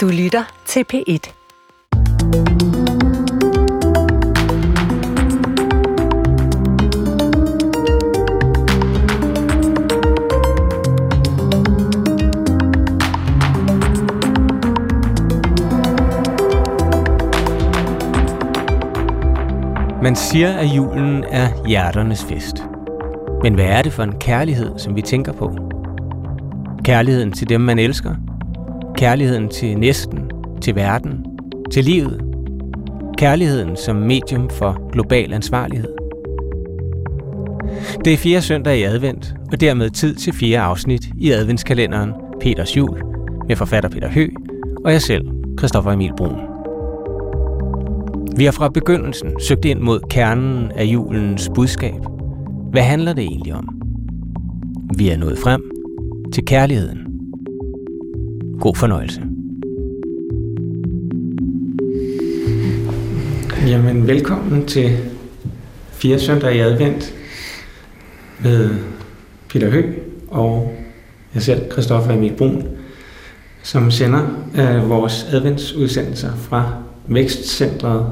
Du lytter til P1. Man siger, at julen er hjerternes fest. Men hvad er det for en kærlighed, som vi tænker på? Kærligheden til dem, man elsker? Kærligheden til næsten, til verden, til livet? Kærligheden som medium for global ansvarlighed? Det er fjerde søndag i advent, og dermed tid til fjerde afsnit i adventskalenderen Peters Jul med forfatter Peter Hø og jeg selv, Christoffer Emil Brun. Vi har fra begyndelsen søgt ind mod kernen af julens budskab. Hvad handler det egentlig om? Vi er nået frem til kærligheden. God fornøjelse. Jamen, velkommen til fire søndag i advent med Peter Høg og jeg selv, Christoffer Emil Brun, som sender øh, vores adventsudsendelser fra Vækstcentret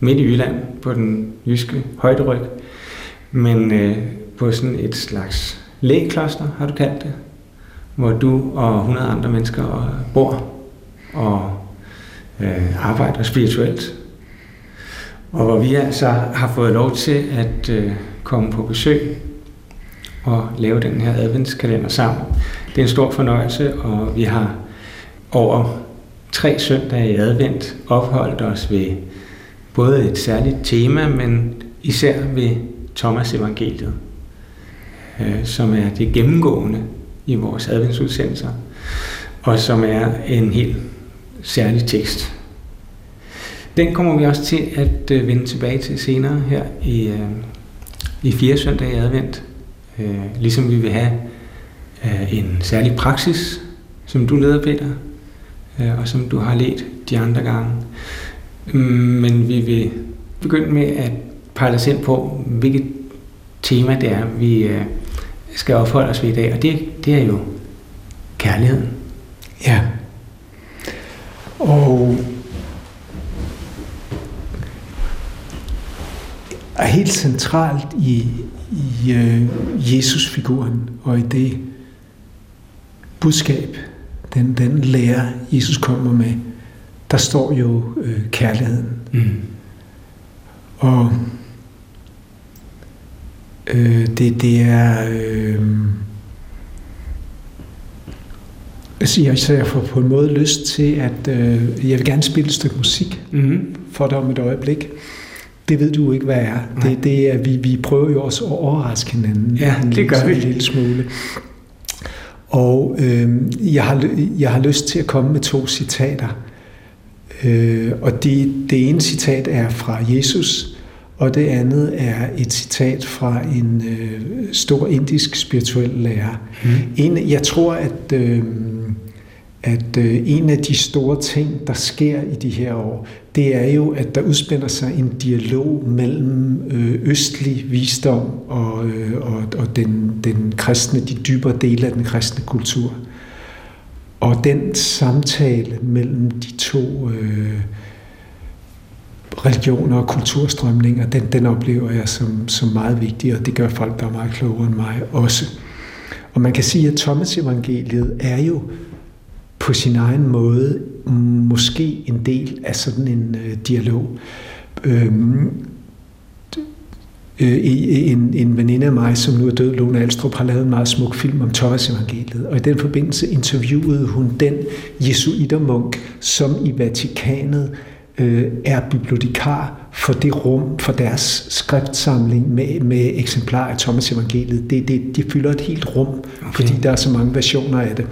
midt i Jylland på den jyske højderyg, men øh, på sådan et slags lægkloster, har du kaldt det, hvor du og 100 andre mennesker bor og øh, arbejder spirituelt. Og hvor vi altså har fået lov til at øh, komme på besøg og lave den her adventskalender sammen. Det er en stor fornøjelse, og vi har over tre søndage i advent opholdt os ved både et særligt tema, men især ved Thomas evangeliet, øh, som er det gennemgående i vores adventsudsendelser, og som er en helt særlig tekst. Den kommer vi også til at øh, vende tilbage til senere her i, øh, i fire søndag i advent, øh, ligesom vi vil have øh, en særlig praksis, som du leder, Peter, øh, og som du har let de andre gange. Men vi vil begynde med at pege os ind på, hvilket tema det er, vi skal opholde os ved i dag. Og det, det er jo kærligheden. Ja. Og er helt centralt i, i uh, Jesus-figuren og i det budskab, den, den lære, Jesus kommer med, der står jo øh, kærligheden. Mm. Og øh, det, det er... Øh, altså jeg, så jeg får på en måde lyst til, at øh, jeg vil gerne spille et stykke musik mm. for dig om et øjeblik. Det ved du ikke, hvad er. Det, det er vi, vi prøver jo også at overraske hinanden. Ja, en det gør vi. En lille smule. Og øh, jeg, har, jeg har lyst til at komme med to citater Øh, og det, det ene citat er fra Jesus, og det andet er et citat fra en øh, stor indisk spirituel lærer. Mm. En, jeg tror, at, øh, at øh, en af de store ting, der sker i de her år, det er jo, at der udspænder sig en dialog mellem øh, østlig visdom og, øh, og, og den, den kristne, de dybere dele af den kristne kultur. Og den samtale mellem de to øh, religioner og kulturstrømninger, den, den oplever jeg som, som meget vigtig, og det gør folk, der er meget klogere end mig også. Og man kan sige, at Thomas evangeliet er jo på sin egen måde måske en del af sådan en øh, dialog. Øhm, øh, en, en veninde af mig, som nu er død, Lone Alstrup, har lavet en meget smuk film om Thomas evangeliet. Og i den forbindelse interviewede hun den jesuitermunk, som i Vatikanet øh, er bibliotekar for det rum, for deres skriftsamling med, med eksemplarer af Thomas evangeliet. Det, det, de fylder et helt rum, okay. fordi der er så mange versioner af det.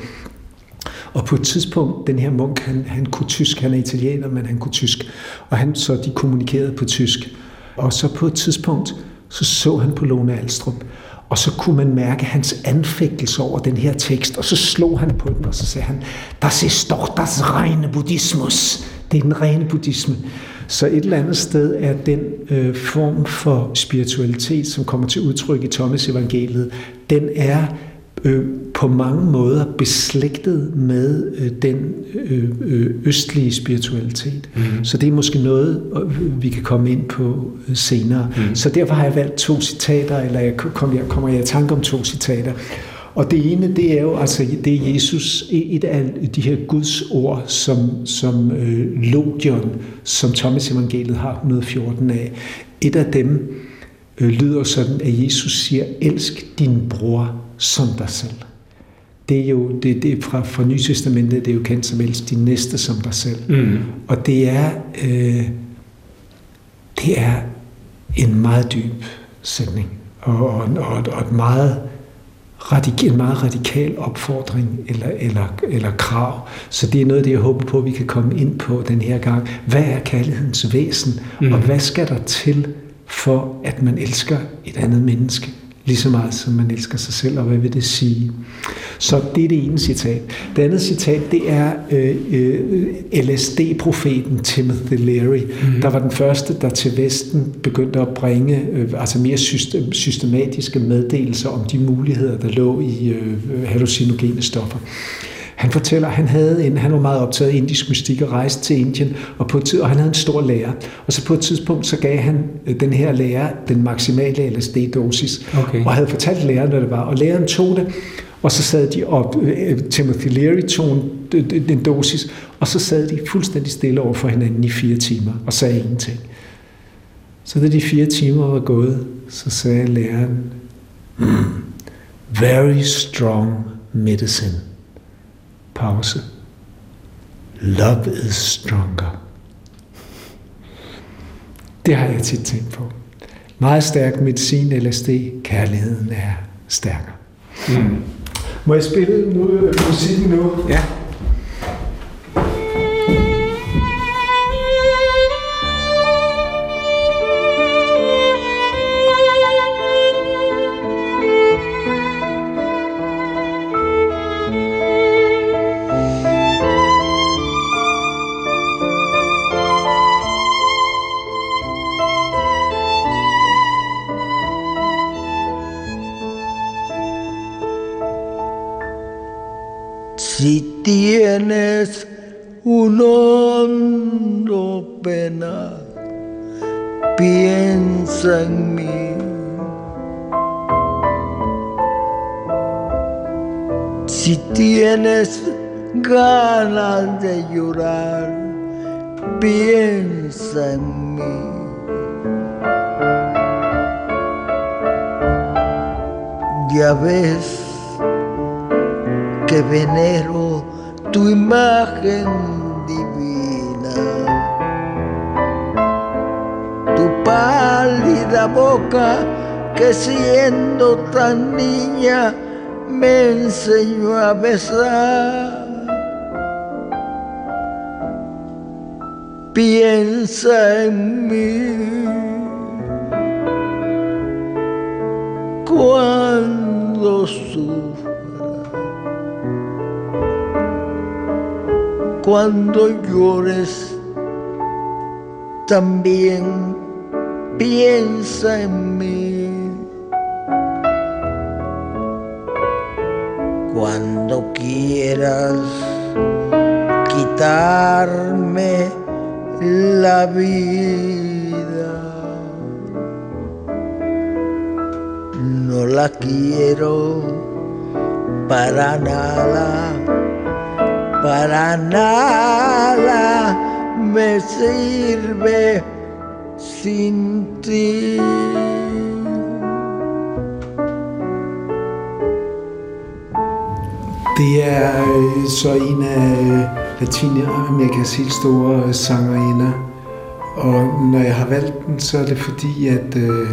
Og på et tidspunkt, den her munk, han, han kunne tysk, han er italiener, men han kunne tysk, og han så de kommunikerede på tysk. Og så på et tidspunkt, så så han på Lone Alstrup, og så kunne man mærke hans anfægtelse over den her tekst, og så slog han på den, og så sagde han, das ist doch das reine Buddhismus. Det er den rene buddhisme. Så et eller andet sted er den øh, form for spiritualitet, som kommer til udtryk i Thomas evangeliet, den er øh, på mange måder beslægtet med øh, den øh, øh, østlige spiritualitet. Mm. Så det er måske noget, øh, vi kan komme ind på senere. Mm. Så derfor har jeg valgt to citater, eller jeg kommer, jeg kommer jeg i tanke om to citater. Og det ene, det er jo altså, det er Jesus, et af de her Guds ord, som, som øh, Logion, som Thomas evangeliet har 114 af. Et af dem øh, lyder sådan, at Jesus siger, elsk din bror som dig selv. Det er jo det, det er fra, fra Nye Testamentet, det er jo kendt som elsk din næste som dig selv. Mm. Og det er, øh, det er en meget dyb sætning, og, og, og, og et meget radikal, en meget radikal opfordring eller, eller, eller krav. Så det er noget, det jeg håber på, at vi kan komme ind på den her gang. Hvad er kærlighedens væsen, mm. og hvad skal der til for, at man elsker et andet menneske? Lige så meget, som man elsker sig selv, og hvad vil det sige? Så det er det ene citat. Det andet citat, det er øh, øh, LSD-profeten Timothy Leary, mm-hmm. der var den første, der til Vesten begyndte at bringe øh, altså mere system, systematiske meddelelser om de muligheder, der lå i øh, hallucinogene stoffer. Han fortæller, at han, havde en, han var meget optaget af indisk mystik og rejste til Indien, og, på et tid, og han havde en stor lærer. Og så på et tidspunkt, så gav han øh, den her lærer den maksimale LSD-dosis, okay. og havde fortalt læreren, hvad det var. Og læreren tog det, og så sad de op, øh, Timothy Leary tog en dosis, og så sad de fuldstændig stille over for hinanden i fire timer, og sagde ingenting. Så da de fire timer var gået, så sagde læreren, mm, very strong medicine pause. Love is stronger. Det har jeg tit tænkt på. Meget stærk medicin, LSD, kærligheden er stærkere. Mm. Må jeg spille nu, musikken nu? Ja. Tan niña me enseñó a besar. Piensa en mí cuando sufro cuando llores, también piensa en mí. Vida, no la quiero para nada para nada me sirve sin ti. Det er øh, så en af Latinamerikas helt store sangerinder. Og når jeg har valgt den, så er det fordi, at øh,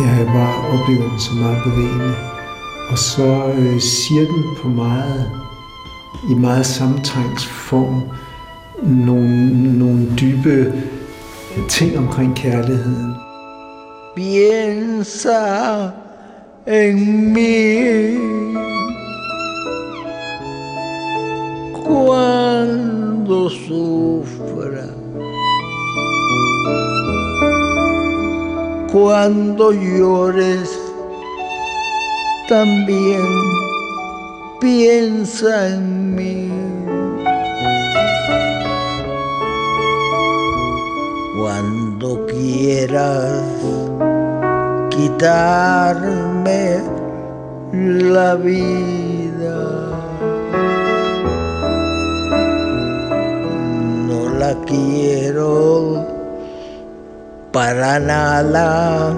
jeg bare oplever den så meget bevægende. Og så øh, siger den på meget, i meget samtrængsform nogle, nogle dybe ting omkring kærligheden. Piensa en mí cuando sufro. Cuando llores también piensa en mí. Cuando quieras quitarme la vida, no la quiero para nada,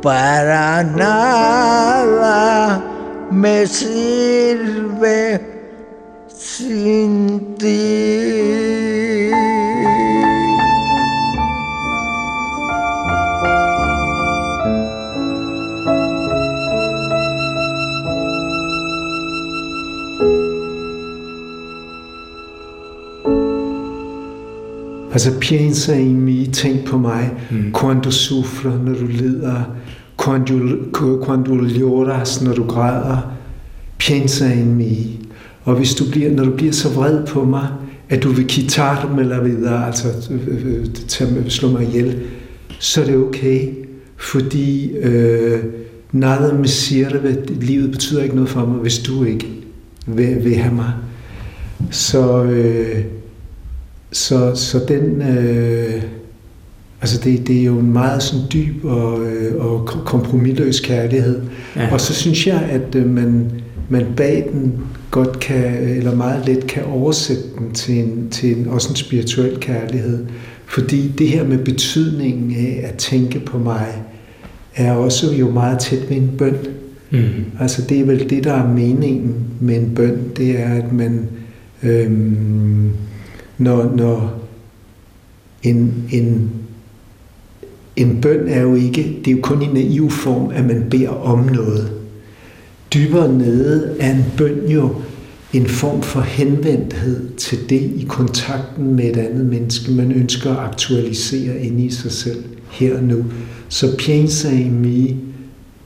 para nada me sirve sin ti. Altså piensa i mi, tænk på mig, mm. quando sufler, når du lider, quando, quando lloras, når du græder, piensa i mi. Og hvis du bliver, når du bliver så vred på mig, at du vil quitarme la vida, altså tage, slå mig ihjel, så er det okay, fordi øh, nada me sirve, livet betyder ikke noget for mig, hvis du ikke vil, vil have mig. Så øh, så, så den, øh, altså det, det er jo en meget sådan dyb og, øh, og kompromilløs kærlighed. Ja. Og så synes jeg, at øh, man, man bag den godt kan, eller meget let kan oversætte den til en, til en, også en spirituel kærlighed. Fordi det her med betydningen af at tænke på mig, er også jo meget tæt ved en bøn. Mm. Altså det er vel det, der er meningen med en bøn, det er, at man øhm, når, når en, en, en bøn er jo ikke, det er jo kun i naiv form, at man beder om noget. Dybere nede er en bøn jo en form for henvendthed til det i kontakten med et andet menneske, man ønsker at aktualisere ind i sig selv her og nu. Så piensa i mi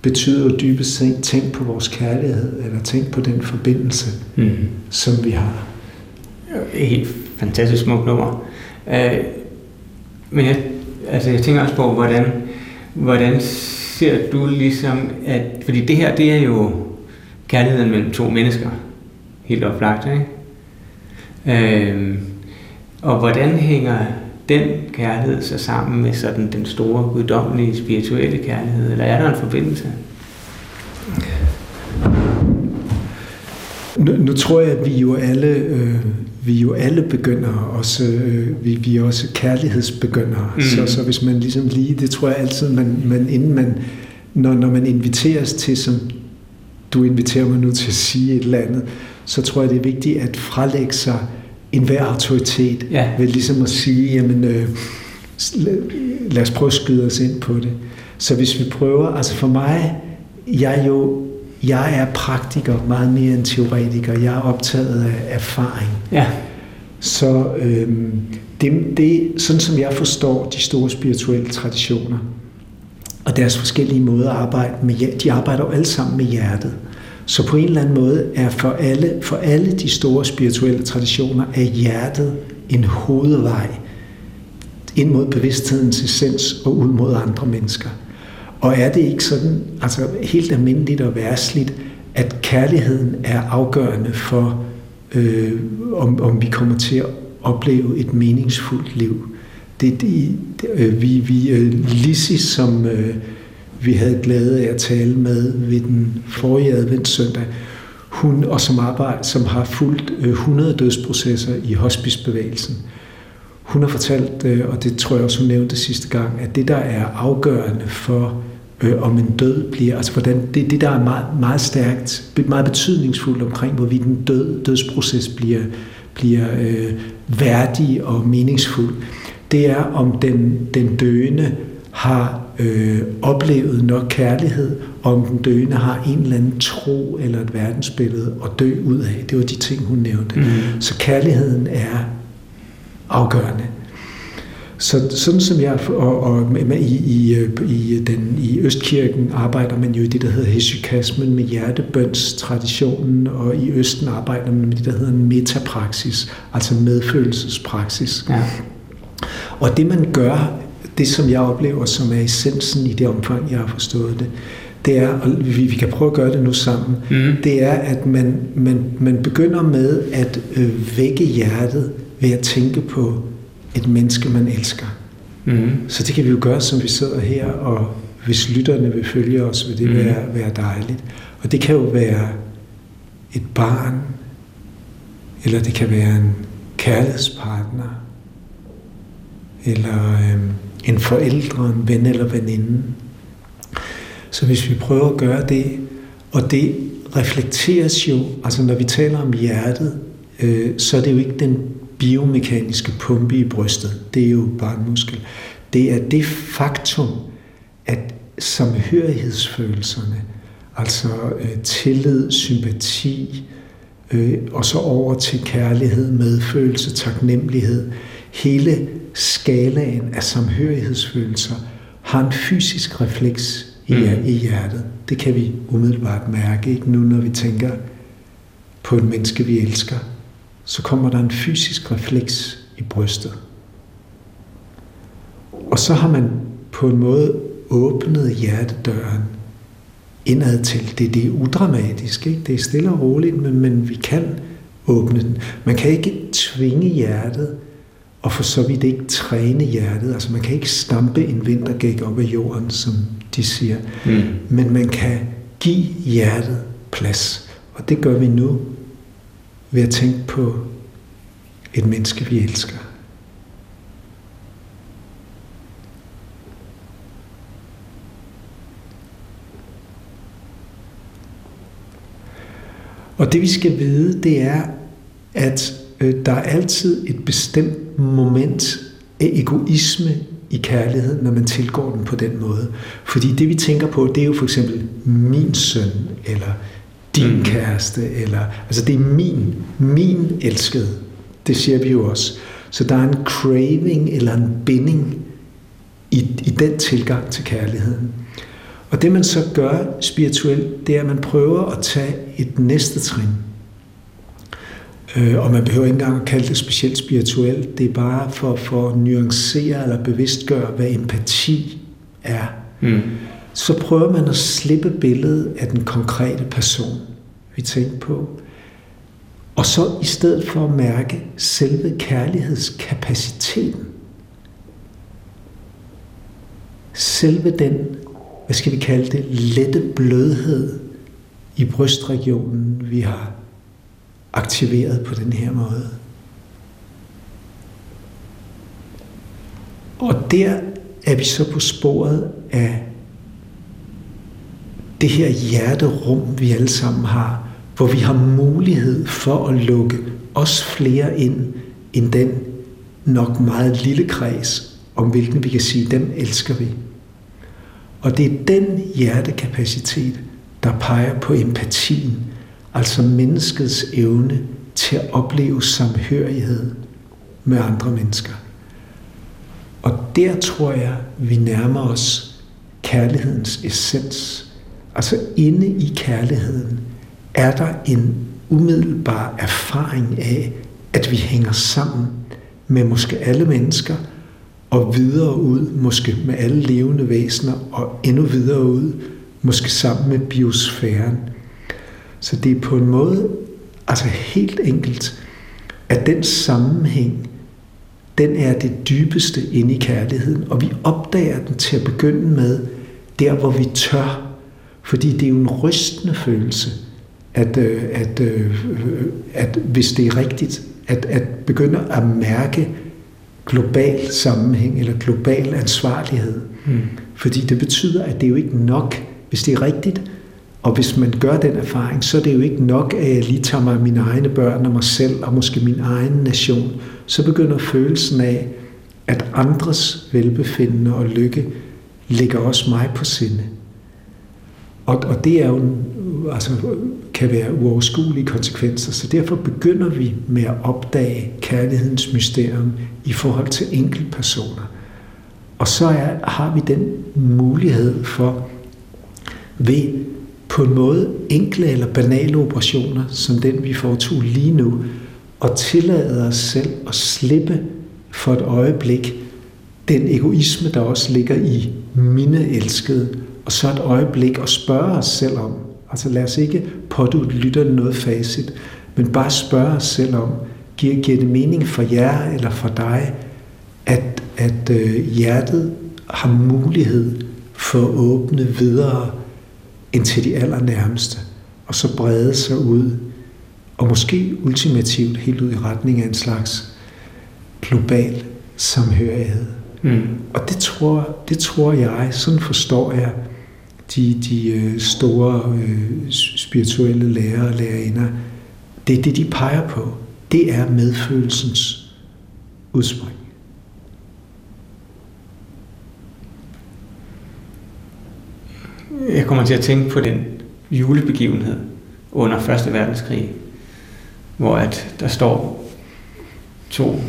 betyder jo dybest set tænk på vores kærlighed, eller tænk på den forbindelse, mm. som vi har. Helt fantastisk smukt nummer. Øh, men jeg, altså jeg tænker også på, hvordan, hvordan ser du ligesom, at, fordi det her, det er jo kærligheden mellem to mennesker, helt oplagt, ikke? Øh, og hvordan hænger den kærlighed så sammen med sådan den store, guddommelige, spirituelle kærlighed, eller er der en forbindelse? Nu, nu tror jeg, at vi jo alle øh, vi jo alle begynder også, øh, vi, vi er også kærlighedsbegyndere. Mm. Så, så hvis man ligesom lige, det tror jeg altid, man, man inden man, når, når man inviteres til, som du inviterer mig nu til at sige et eller andet, så tror jeg, det er vigtigt at frelægge sig enhver autoritet ja. ved ligesom at sige, jamen øh, lad os prøve at skyde os ind på det. Så hvis vi prøver, altså for mig, jeg er jo jeg er praktiker meget mere end teoretiker. Jeg er optaget af erfaring. Ja. Så øhm, det, det, sådan som jeg forstår de store spirituelle traditioner, og deres forskellige måder at arbejde med, de arbejder jo alle sammen med hjertet. Så på en eller anden måde er for alle, for alle de store spirituelle traditioner er hjertet en hovedvej ind mod bevidsthedens essens og ud mod andre mennesker. Og er det ikke sådan, altså helt almindeligt og værsligt, at kærligheden er afgørende for, øh, om, om vi kommer til at opleve et meningsfuldt liv? Det, det, øh, vi, vi øh, Lissi, som øh, vi havde glæde af at tale med ved den forrige adventssøndag, hun, og som, arbejder, som har fulgt øh, 100 dødsprocesser i hospicebevægelsen, hun har fortalt, øh, og det tror jeg også, hun nævnte sidste gang, at det, der er afgørende for øh, om en død bliver, altså hvordan, det, det der er meget, meget stærkt, meget betydningsfuldt omkring, hvorvidt den død, dødsproces bliver, bliver øh, værdig og meningsfuld, det er om den, den døende har øh, oplevet nok kærlighed, om den døende har en eller anden tro eller et verdensbillede at dø ud af. Det var de ting, hun nævnte. Mm. Så kærligheden er afgørende. Så sådan som jeg, og, og i, i, i, den, i Østkirken arbejder man jo i det, der hedder hesykasmen med hjertebønstraditionen, og i Østen arbejder man med det, der hedder metapraksis, altså medfølelsespraksis. Ja. Og det man gør, det som jeg oplever som er essensen i det omfang, jeg har forstået det, det er, og vi, vi kan prøve at gøre det nu sammen, Mm. det er, at man, man, man begynder med at øh, vække hjertet ved at tænke på et menneske, man elsker. Mm. Så det kan vi jo gøre, som vi sidder her, og hvis lytterne vil følge os, vil det Mhm. være, være dejligt. Og det kan jo være et barn, eller det kan være en kærlighedspartner, eller øhm, en forældre, en ven eller veninde. Så hvis vi prøver at gøre det, og det reflekteres jo, altså når vi taler om hjertet, øh, så er det jo ikke den biomekaniske pumpe i brystet. Det er jo bare en muskel. Det er det faktum, at samhørighedsfølelserne, altså øh, tillid, sympati, øh, og så over til kærlighed, medfølelse, taknemmelighed, hele skalaen af samhørighedsfølelser har en fysisk refleks i, mm. i hjertet. Det kan vi umiddelbart mærke, ikke nu når vi tænker på et menneske, vi elsker. Så kommer der en fysisk refleks i brystet. Og så har man på en måde åbnet hjertedøren indad til. Det, det er udramatisk, ikke? det er stille og roligt, men, men vi kan åbne den. Man kan ikke tvinge hjertet, og for så vidt ikke træne hjertet. Altså man kan ikke stampe en vintergæk op af jorden, som de siger. Mm. Men man kan give hjertet plads. Og det gør vi nu ved at tænke på et menneske, vi elsker. Og det vi skal vide, det er, at øh, der er altid et bestemt moment af egoisme i kærlighed, når man tilgår den på den måde. Fordi det vi tænker på, det er jo for eksempel min søn, eller din Mhm. kæreste, eller altså det er min, min elskede. Det siger vi jo også. Så der er en craving eller en binding i, i den tilgang til kærligheden. Og det man så gør spirituelt, det er, at man prøver at tage et næste trin. Øh, og man behøver ikke engang at kalde det specielt spirituelt. Det er bare for, for at nuancere eller bevidstgøre, hvad empati er. Mm. Så prøver man at slippe billedet af den konkrete person, vi tænkte på. Og så i stedet for at mærke selve kærlighedskapaciteten. Selve den, hvad skal vi kalde det, lette blødhed i brystregionen, vi har aktiveret på den her måde. Og der er vi så på sporet af det her hjerterum, vi alle sammen har, hvor vi har mulighed for at lukke os flere ind end den nok meget lille kreds, om hvilken vi kan sige, dem elsker vi. Og det er den hjertekapacitet, der peger på empatien, altså menneskets evne til at opleve samhørighed med andre mennesker. Og der tror jeg, vi nærmer os kærlighedens essens. Altså inde i kærligheden er der en umiddelbar erfaring af, at vi hænger sammen med måske alle mennesker, og videre ud, måske med alle levende væsener, og endnu videre ud, måske sammen med biosfæren. Så det er på en måde, altså helt enkelt, at den sammenhæng, den er det dybeste inde i kærligheden, og vi opdager den til at begynde med, der hvor vi tør. Fordi det er jo en rystende følelse, at, øh, at, øh, at hvis det er rigtigt, at, at begynde at mærke global sammenhæng eller global ansvarlighed. Mm. Fordi det betyder, at det er jo ikke nok, hvis det er rigtigt, og hvis man gør den erfaring, så er det jo ikke nok, at jeg lige tager mig mine egne børn og mig selv, og måske min egen nation. Så begynder følelsen af, at andres velbefindende og lykke ligger også mig på sinde. Og, og det er jo en, altså, kan være uoverskuelige konsekvenser, så derfor begynder vi med at opdage kærlighedens mysterium i forhold til enkeltpersoner. Og så er, har vi den mulighed for ved på en måde enkle eller banale operationer, som den vi foretog lige nu, og tillade os selv at slippe for et øjeblik den egoisme, der også ligger i mine elskede, og så et øjeblik og spørge os selv om, altså lad os ikke pådutte lytterne noget facit, men bare spørge os selv om, giver, giver det mening for jer eller for dig, at, at øh, hjertet har mulighed for at åbne videre end til de allernærmeste, og så brede sig ud, og måske ultimativt helt ud i retning af en slags global samhørighed. Mm. Og det tror, det tror jeg, sådan forstår jeg de, de øh, store øh, spirituelle lærere og lærerinder, det er det, de peger på. Det er medfølelsens udspring. Jeg kommer til at tænke på den julebegivenhed under Første Verdenskrig, hvor at der står to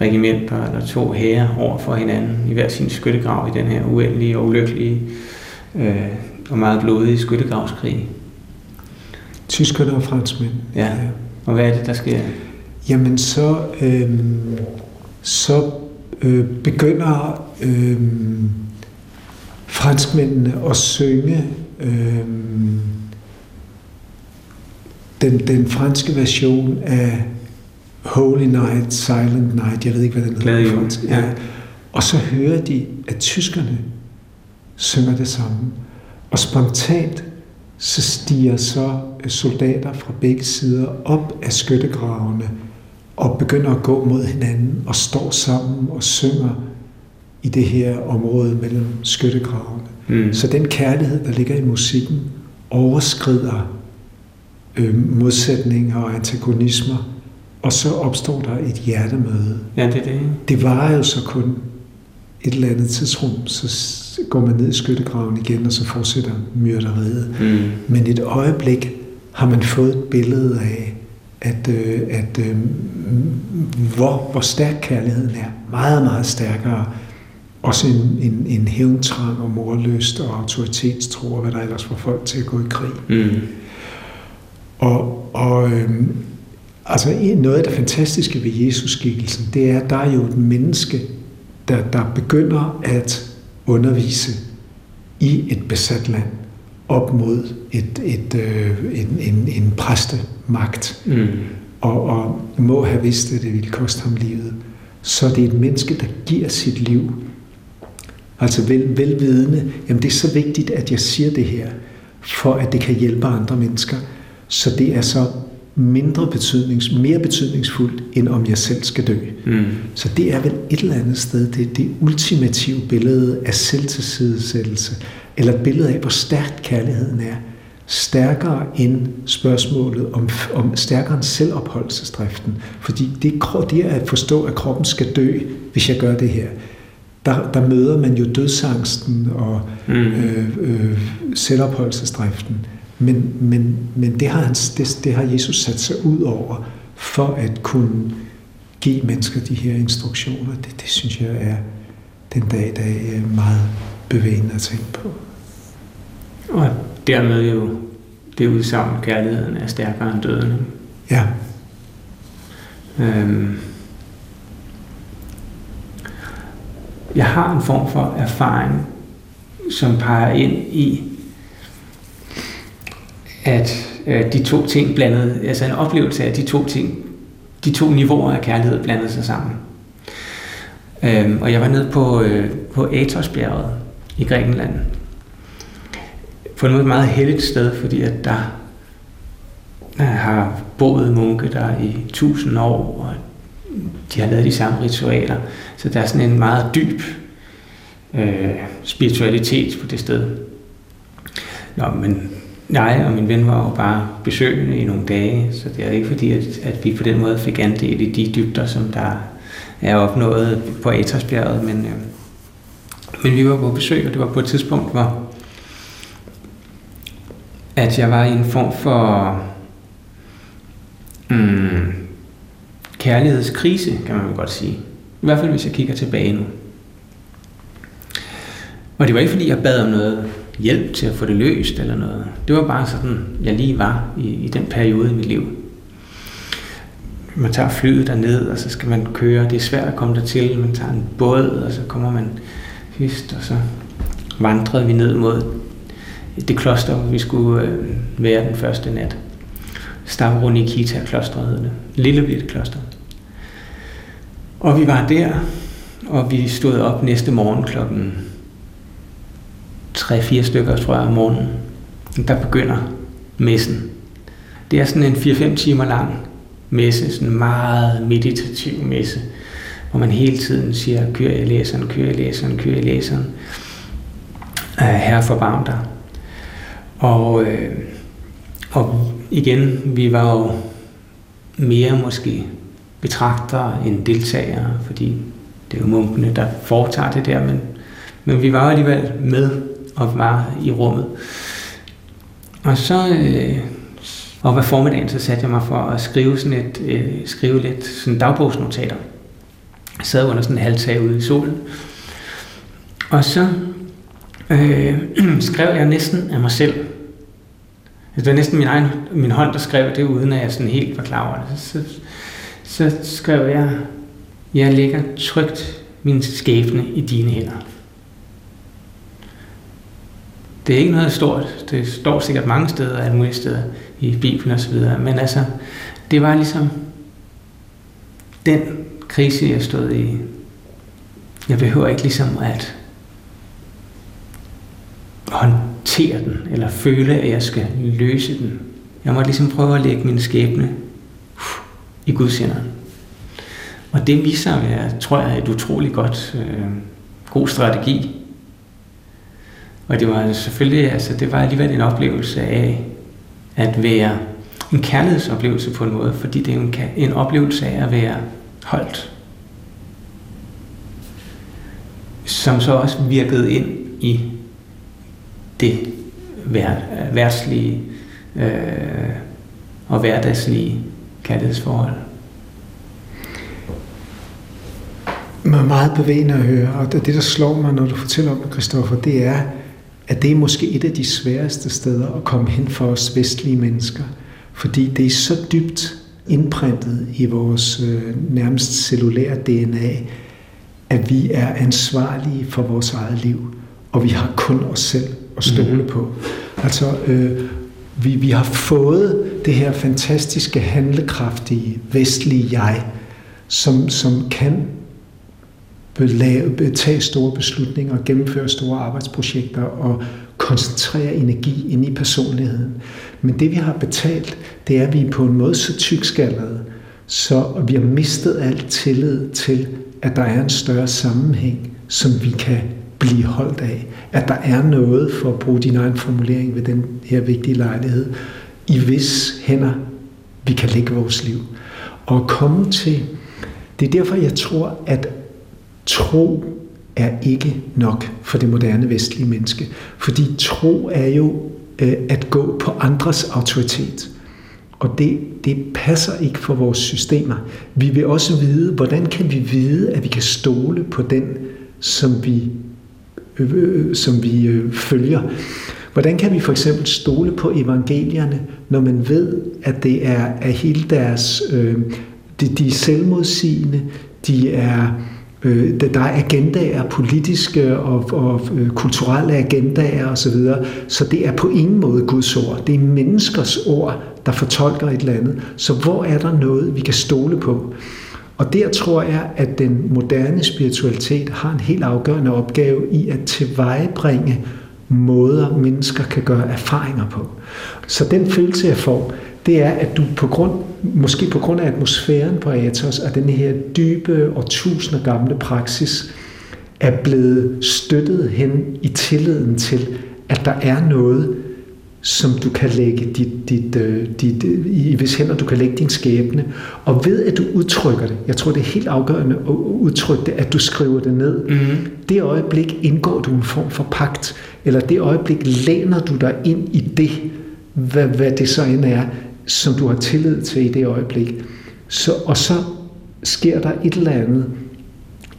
regimenter eller to hære over for hinanden i hver sin skyttegrav i den her uendelige og ulykkelige øh, og meget blodige skyttegravskrig. Tyskerne og franskmænd. Ja. Og hvad er det, der sker? Jamen så, øh, så øh, begynder øh, franskmændene at synge øh, den, den franske version af Holy Night, Silent Night, jeg ved ikke, hvad den hedder. på fransk. ja. Og så hører de, at tyskerne synger det samme. Og spontant så stiger så soldater fra begge sider op af skyttegravene og begynder at gå mod hinanden og står sammen og synger i det her område mellem skyttegravene. Mm. Så den kærlighed, der ligger i musikken, overskrider øh, modsætninger og antagonismer, og så opstår der et hjertemøde. Ja, det er det. Det varer jo så kun et eller andet tidsrum, så s- går man ned i skyttegraven igen, og så fortsætter myrderiet. Mm. Men et øjeblik har man fået et billede af, at, øh, at øh, hvor, hvor stærk kærligheden er. Meget, meget stærkere. Også en, en, en hævntrang og morløst og autoritetstro, og hvad der ellers får folk til at gå i krig. Mm. Og, og øhm, altså noget af det fantastiske ved Jesus-skikkelsen, det er, at der er jo et menneske, der, der begynder at undervise i et besat land op mod et, et, øh, en, en, en præstemagt, Mm. og, og må have vidst, at det ville koste ham livet. Så det er et menneske, der giver sit liv. Altså vel, velvidende, jamen det er så vigtigt, at jeg siger det her, for at det kan hjælpe andre mennesker. Så det er så mindre betydnings, mere betydningsfuldt, end om jeg selv skal dø. Mm. Så det er vel et eller andet sted det, det ultimative billede af selvtilsidesættelse, eller et billede af, hvor stærkt kærligheden er. Stærkere end spørgsmålet om, om stærkere end selvopholdelsesdriften. Fordi det, det er at forstå, at kroppen skal dø, hvis jeg gør det her. Der, der møder man jo dødsangsten og Mm. øh, øh, selvopholdelsesdriften. Men, men, men det, har han, det, det har Jesus sat sig ud over for at kunne give mennesker de her instruktioner. Det, det synes jeg er den dag i dag meget bevægende at tænke på. Og dermed jo det udsagn, kærligheden er stærkere end døden. Ja, Øhm. Jeg har en form for erfaring, som peger ind i, at øh, de to ting blandede, altså en oplevelse af, de to ting, de to niveauer af kærlighed blandede sig sammen. Øhm, og jeg var nede på, øh, på Atosbjerget i Grækenland. På en måde et meget heldigt sted, fordi at der der har boet munke der i tusind år, og de har lavet de samme ritualer. Så der er sådan en meget dyb øh, spiritualitet på det sted. Nå, men Nej, og min ven var jo bare besøgende i nogle dage, så det er ikke fordi, at, at vi på den måde fik andel i de dybder, som der er opnået på Athosbjerget, men, øh, men vi var på besøg, og det var på et tidspunkt, hvor at jeg var i en form for mm, kærlighedskrise, kan man vel godt sige. I hvert fald, hvis jeg kigger tilbage nu. Og det var ikke, fordi jeg bad om noget hjælp til at få det løst eller noget. Det var bare sådan, jeg lige var i, i den periode i mit liv. Man tager flyet derned, og så skal man køre. Det er svært at komme dertil. Man tager en båd, og så kommer man hist, og så vandrede vi ned mod det kloster, hvor vi skulle øh, være den første nat. Stavronikita klostret hed det. Lille bitte kloster. Og vi var der, og vi stod op næste morgen klokken 3-4 stykker, tror jeg, om morgenen. Der begynder messen. Det er sådan en 4-5 timer lang messe, sådan en meget meditativ messe, hvor man hele tiden siger, kør i læseren, kør i læseren, kør i læseren. Herre forbarm dig. Og, øh, og igen, vi var jo mere måske betragtere end deltagere, fordi det er jo munkene, der foretager det der, men, men vi var alligevel med og var i rummet. Og så øh, og hver formiddagen, så satte jeg mig for at skrive, sådan et, øh, skrive lidt sådan dagbogsnotater. Jeg sad under sådan en halvtag ude i solen. Og så øh, skrev jeg næsten af mig selv. Altså, det var næsten min egen min hånd, der skrev det, uden at jeg sådan helt var klar over det. Så, så, så skrev jeg, jeg lægger trygt min skæbne i dine hænder. Det er ikke noget stort. Det står sikkert mange steder, alle mulige steder i Bibelen osv. Men altså, det var ligesom den krise, jeg stod i. Jeg behøver ikke ligesom at håndtere den, eller føle, at jeg skal løse den. Jeg må ligesom prøve at lægge min skæbne uh, i Guds hænder. Og det viser at være, tror jeg, et utroligt godt, øh, god strategi. Og det var selvfølgelig, altså det var alligevel en oplevelse af at være en kærlighedsoplevelse på en måde, fordi det er en, en oplevelse af at være holdt. Som så også virkede ind i det værtslige øh, og hverdagslige kærlighedsforhold. Det er meget bevægende at høre, og det, der slår mig, når du fortæller om det, Christoffer, det er, at det er måske et af de sværeste steder at komme hen for os vestlige mennesker, fordi det er så dybt indprintet i vores øh, nærmest cellulære DNA, at vi er ansvarlige for vores eget liv, og vi har kun os selv at stole mm. på. Altså, øh, vi, vi har fået det her fantastiske, handlekraftige, vestlige jeg, som, som kan tage store beslutninger, gennemføre store arbejdsprojekter og koncentrere energi ind i personligheden. Men det vi har betalt, det er, at vi er på en måde så tykskaldede, så vi har mistet alt tillid til, at der er en større sammenhæng, som vi kan blive holdt af. At der er noget, for at bruge din egen formulering ved den her vigtige lejlighed, i hvis hænder vi kan lægge vores liv. Og komme til, det er derfor, jeg tror, at tro er ikke nok for det moderne vestlige menneske. Fordi tro er jo øh, at gå på andres autoritet. Og det, det passer ikke for vores systemer. Vi vil også vide, hvordan kan vi vide, at vi kan stole på den, som vi, øh, øh som vi øh, følger. Hvordan kan vi for eksempel stole på evangelierne, når man ved, at det er at hele deres... Øh, de, de er selvmodsigende, de er Øh, der er agendaer, politiske og, og øh, kulturelle agendaer osv., så, så det er på ingen måde Guds ord. Det er menneskers ord, der fortolker et eller andet. Så hvor er der noget, vi kan stole på? Og der tror jeg, at den moderne spiritualitet har en helt afgørende opgave i at tilvejebringe måder, mennesker kan gøre erfaringer på. Så den følelse, jeg får, det er, at du på grund, måske på grund af atmosfæren på Athos og den her dybe og tusinder gamle praksis, er blevet støttet hen i tilliden til, at der er noget, som du kan lægge dit, dit, øh, dit, dit, i hvis hænder du kan lægge din skæbne. Og ved at du udtrykker det, jeg tror det er helt afgørende at udtrykke det, at du skriver det ned. Mm-hmm. Det øjeblik indgår du en form for pagt, eller det øjeblik læner du dig ind i det, hvad, hvad det så end er, som du har tillid til i det øjeblik. Så, og så sker der et eller andet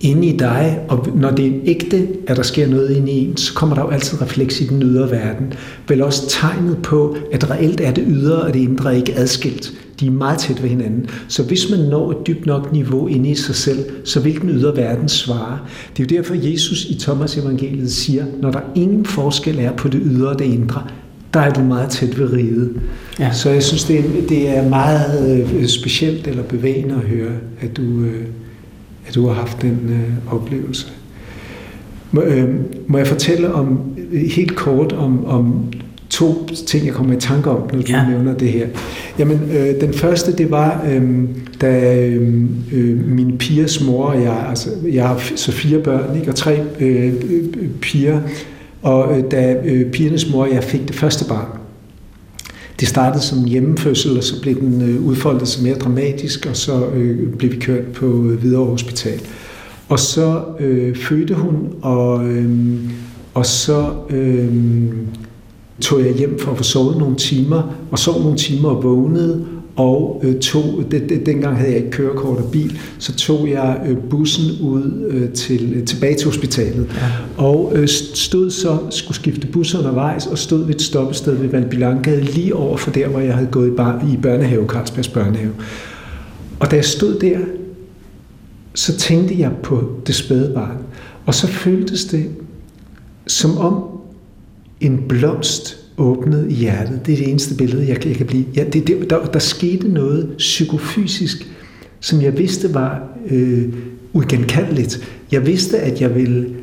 inde i dig, og når det er ægte, at der sker noget inde i en, så kommer der jo altid refleks i den ydre verden. Vel også tegnet på, at reelt er det ydre og det indre ikke adskilt. De er meget tæt ved hinanden. Så hvis man når et dybt nok niveau inde i sig selv, så vil den ydre verden svare. Det er jo derfor, Jesus i Thomas evangeliet siger, når der ingen forskel er på det ydre og det indre, der er du meget tæt ved riget. Ja. Så jeg synes, det er, det er meget øh, specielt eller bevægende at høre, at du, øh, at du har haft den øh, oplevelse. Må, øh, må jeg fortælle om helt kort om, om to ting, jeg kommer i tanke om, når du ja. nævner det her. Jamen, øh, den første, det var, øh, da øh, min pigers mor og jeg, altså jeg har så fire børn, ikke, og tre øh, piger, og øh, da øh, pigernes mor og jeg fik det første barn, det startede som hjemmefødsel, og så blev den øh, udfoldet sig mere dramatisk, og så øh, blev vi kørt på øh, Hvidovre Hospital. Og så øh, fødte hun, og, øh, og så øh, tog jeg hjem for at få sovet nogle timer, og sov nogle timer og vågnede, og øh, tog, det, det, dengang havde jeg ikke kørekort og bil, så tog jeg øh, bussen ud øh, til, øh, tilbage til hospitalet, ja. og øh, stod så, skulle skifte bus undervejs, og stod ved et stoppested ved Valbylangade, lige over for der, hvor jeg havde gået i, bar, i børnehave, Carlsbergs børnehave. Og da jeg stod der, så tænkte jeg på det spæde barn, og så føltes det som om en blomst åbnet i hjertet. Det er det eneste billede, jeg, jeg kan blive. Ja, det, det, der, der skete noget psykofysisk, som jeg vidste var øh, uigenkaldeligt. Jeg vidste, at jeg ville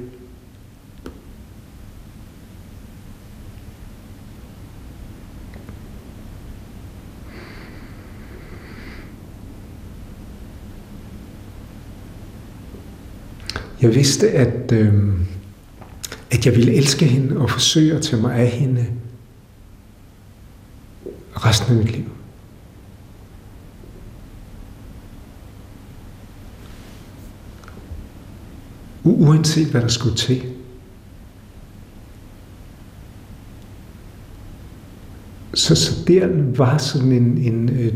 Jeg vidste, at, øh, at jeg ville elske hende og forsøge at tage mig af hende resten af mit liv. Uanset hvad der skulle til. Så, så der var sådan en, en øh,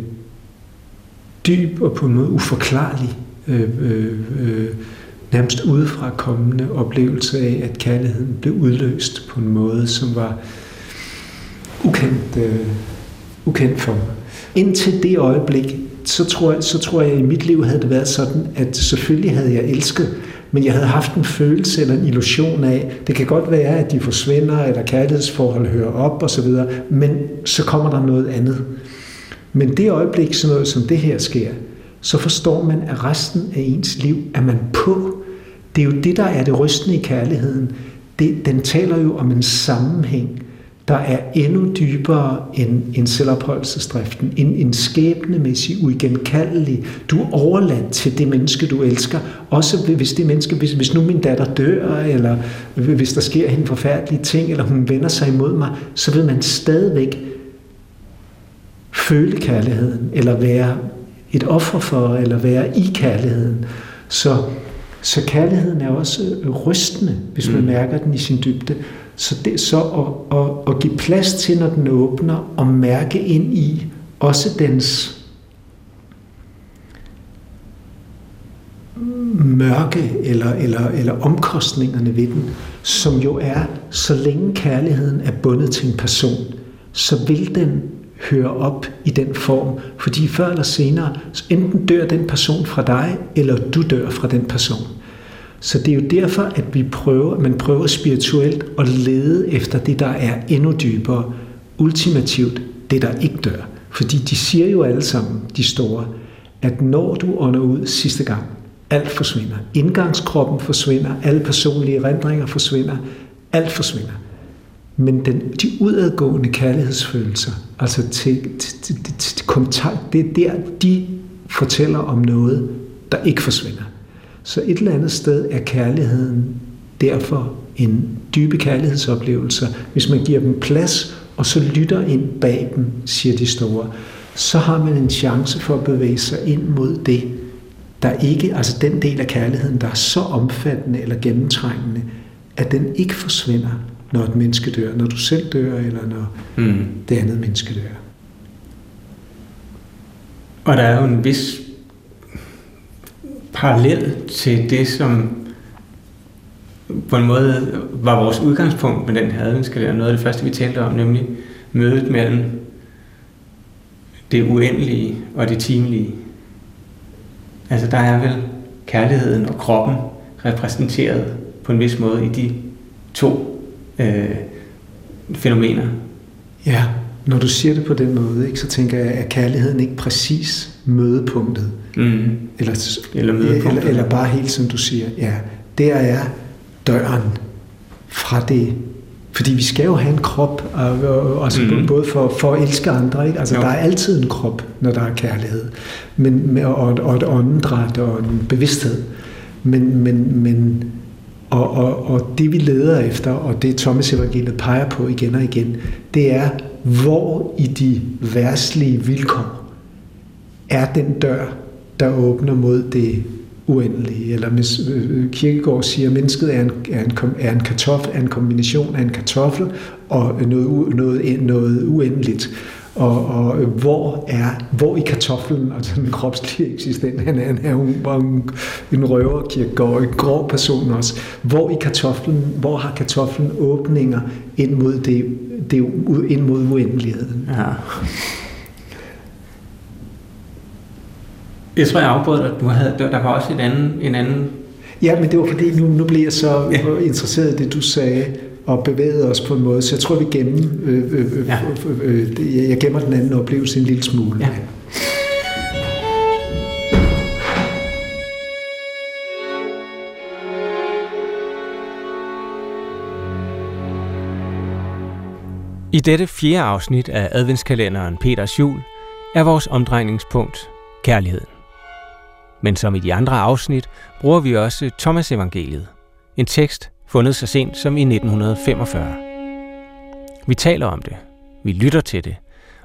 dyb og på en måde uforklarlig, øh, øh, øh nærmest udefra kommende oplevelse af, at kærligheden blev udløst på en måde, som var ukendt. Øh, ukendt for mig. Indtil det øjeblik, så tror, jeg, så tror jeg, at i mit liv havde det været sådan, at selvfølgelig havde jeg elsket, men jeg havde haft en følelse eller en illusion af, det kan godt være, at de forsvinder, eller kærlighedsforhold hører op osv., men så kommer der noget andet. Men det øjeblik, sådan noget som det her sker, så forstår man, at resten af ens liv er man på. Det er jo det, der er det rystende i kærligheden. Det, den taler jo om en sammenhæng der er endnu dybere end, end selvopholdelsesdriften, en, en skæbnemæssig, uigenkaldelig. Du er overladt til det menneske, du elsker. Også hvis det menneske, hvis, hvis nu min datter dør, eller hvis der sker en forfærdelig ting, eller hun vender sig imod mig, så vil man stadigvæk føle kærligheden, eller være et offer for, eller være i kærligheden. Så, så kærligheden er også rystende, hvis man mm. mærker den i sin dybde. Så det så at, at, at give plads til, når den åbner, og mærke ind i også dens mørke eller, eller, eller omkostningerne ved den, som jo er, så længe kærligheden er bundet til en person, så vil den høre op i den form, fordi før eller senere, så enten dør den person fra dig, eller du dør fra den person. Så det er jo derfor, at vi prøver, man prøver spirituelt at lede efter det, der er endnu dybere, ultimativt det, der ikke dør. Fordi de siger jo alle sammen, de store, at når du ånder ud sidste gang, alt forsvinder. Indgangskroppen forsvinder, alle personlige erindringer forsvinder, alt forsvinder. Men den, de udadgående kærlighedsfølelser, altså til, til, til, til, til kontakt, det er der, de fortæller om noget, der ikke forsvinder. Så et eller andet sted er kærligheden derfor en dybe kærlighedsoplevelse. Hvis man giver dem plads, og så lytter ind bag dem, siger de store, så har man en chance for at bevæge sig ind mod det, der ikke, altså den del af kærligheden, der er så omfattende eller gennemtrængende, at den ikke forsvinder, når et menneske dør, når du selv dør, eller når mm. det andet menneske dør. Og der er jo en vis parallel til det, som på en måde var vores udgangspunkt med den her adventskalender. Noget af det første, vi talte om, nemlig mødet mellem det uendelige og det timelige. Altså der er vel kærligheden og kroppen repræsenteret på en vis måde i de to øh, fænomener. Ja, når du siger det på den måde, ikke, så tænker jeg, at kærligheden ikke præcis mødepunktet? Mm. Eller, eller mødepunktet. Eller, eller bare helt som du siger, ja. Der er døren fra det fordi vi skal jo have en krop, og, og, også mm. både for, for at elske andre. Ikke? Altså, jo. der er altid en krop, når der er kærlighed. Men, og, og et åndedræt og en bevidsthed. Men, men, men og, og, og det vi leder efter, og det Thomas evangeliet peger på igen og igen, det er, hvor i de værtslige vilkår er den dør, der åbner mod det uendelige. Eller hvis øh, Kirkegaard siger, at mennesket er en, er, en, er en kartoffel, er en kombination af en kartoffel og noget, noget, noget uendeligt. Og, og hvor er hvor i kartoflen, altså den kropslige eksistens, han er, han er en, en røver, Kirkegaard, en grov person også. Hvor i kartoflen, hvor har kartoflen åbninger ind mod det, det ind mod uendeligheden? Ja. Jeg tror, jeg afbrød dig. Du havde, der var også et anden, en anden... Ja, men det var fordi, nu, nu blev jeg så ja. interesseret i det, du sagde, og bevægede os på en måde. Så jeg tror, vi gemmer, øh, øh, øh, ja. øh, øh, jeg gemmer den anden oplevelse en lille smule. Ja. I dette fjerde afsnit af adventskalenderen Peters Jul er vores omdrejningspunkt kærligheden. Men som i de andre afsnit bruger vi også Thomas Evangeliet, en tekst fundet så sent som i 1945. Vi taler om det, vi lytter til det,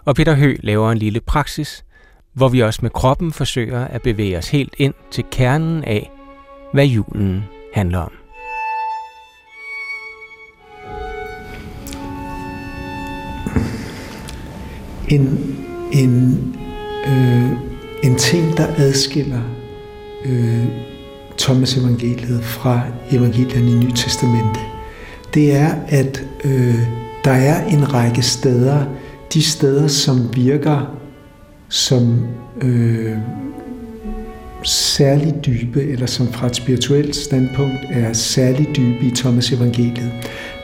og Peter Hø laver en lille praksis, hvor vi også med kroppen forsøger at bevæge os helt ind til kernen af, hvad julen handler om. En, en, øh, en ting, der adskiller øh, Thomas evangeliet fra evangelierne i Nye Testamente, det er, at øh, der er en række steder, de steder, som virker som øh, særlig dybe, eller som fra et spirituelt standpunkt er særlig dybe i Thomas evangeliet.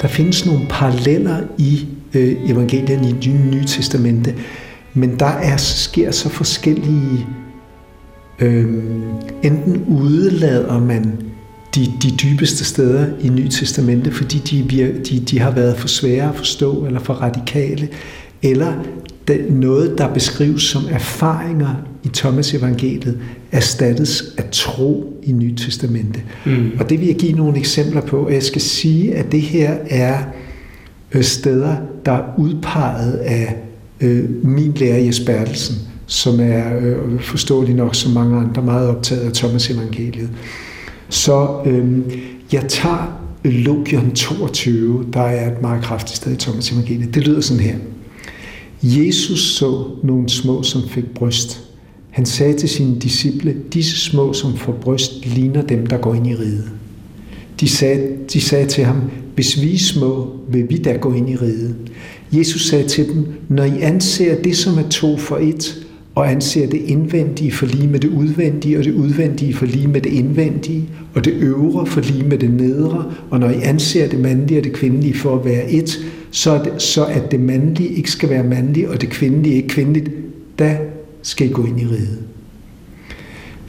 Der findes nogle paralleller i øh, evangelierne i det nye testamente, men der er, sker så forskellige Øhm, enten udlader man de, de dybeste steder i Nye Testamente, fordi de, de, de har været for svære at forstå eller for radikale, eller det, noget, der beskrives som erfaringer i Thomas evangeliet, erstattes af tro i Nye Testamente. Mm. Og det vil jeg give nogle eksempler på. Jeg skal sige, at det her er øh, Øh, steder, der er udpeget af øh, min lærer Jes Bertelsen som er øh, forståelig nok som mange andre meget optaget af Thomas evangeliet. Så øh, jeg tager Logion 22, der er et meget kraftigt sted i Thomas evangeliet. Det lyder sådan her. Jesus så nogle små, som fik bryst. Han sagde til sine disciple, disse små, som får bryst, ligner dem, der går ind i riget. De sagde, de sagde til ham, hvis vi er små, vil vi da gå ind i riget. Jesus sagde til dem, når I anser det, som er to for et, og anser det indvendige for lige med det udvendige, og det udvendige for lige med det indvendige, og det øvre for lige med det nedre, og når I anser det mandlige og det kvindelige for at være et, så, er det, så at det mandlige ikke skal være mandligt, og det kvindelige ikke kvindeligt, da skal I gå ind i riget.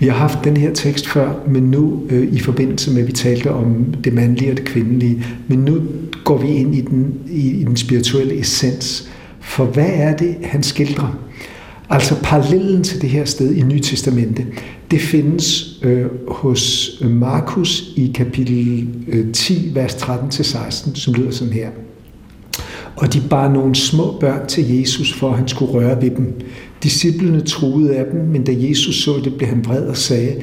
Vi har haft den her tekst før, men nu øh, i forbindelse med, at vi talte om det mandlige og det kvindelige, men nu går vi ind i den, i, i den spirituelle essens. For hvad er det, han skildrer? Altså parallellen til det her sted i Nye Testamente, det findes øh, hos Markus i kapitel øh, 10, vers 13-16, som lyder sådan her. Og de bar nogle små børn til Jesus, for at han skulle røre ved dem. Disciplene truede af dem, men da Jesus så det, blev han vred og sagde,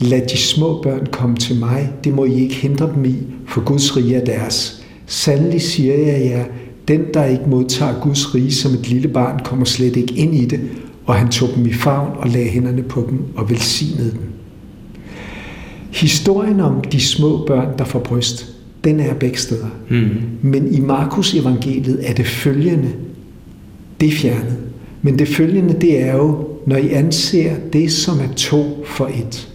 Lad de små børn komme til mig, det må I ikke hindre dem i, for Guds rige er deres. Sandelig siger jeg jer, den, der ikke modtager Guds rige som et lille barn, kommer slet ikke ind i det, og han tog dem i favn og lagde hænderne på dem og velsignede dem. Historien om de små børn, der får bryst, den er begge steder. Mm. Men i Markus evangeliet er det følgende, det er fjernet. Men det følgende, det er jo, når I anser det, som er to for et,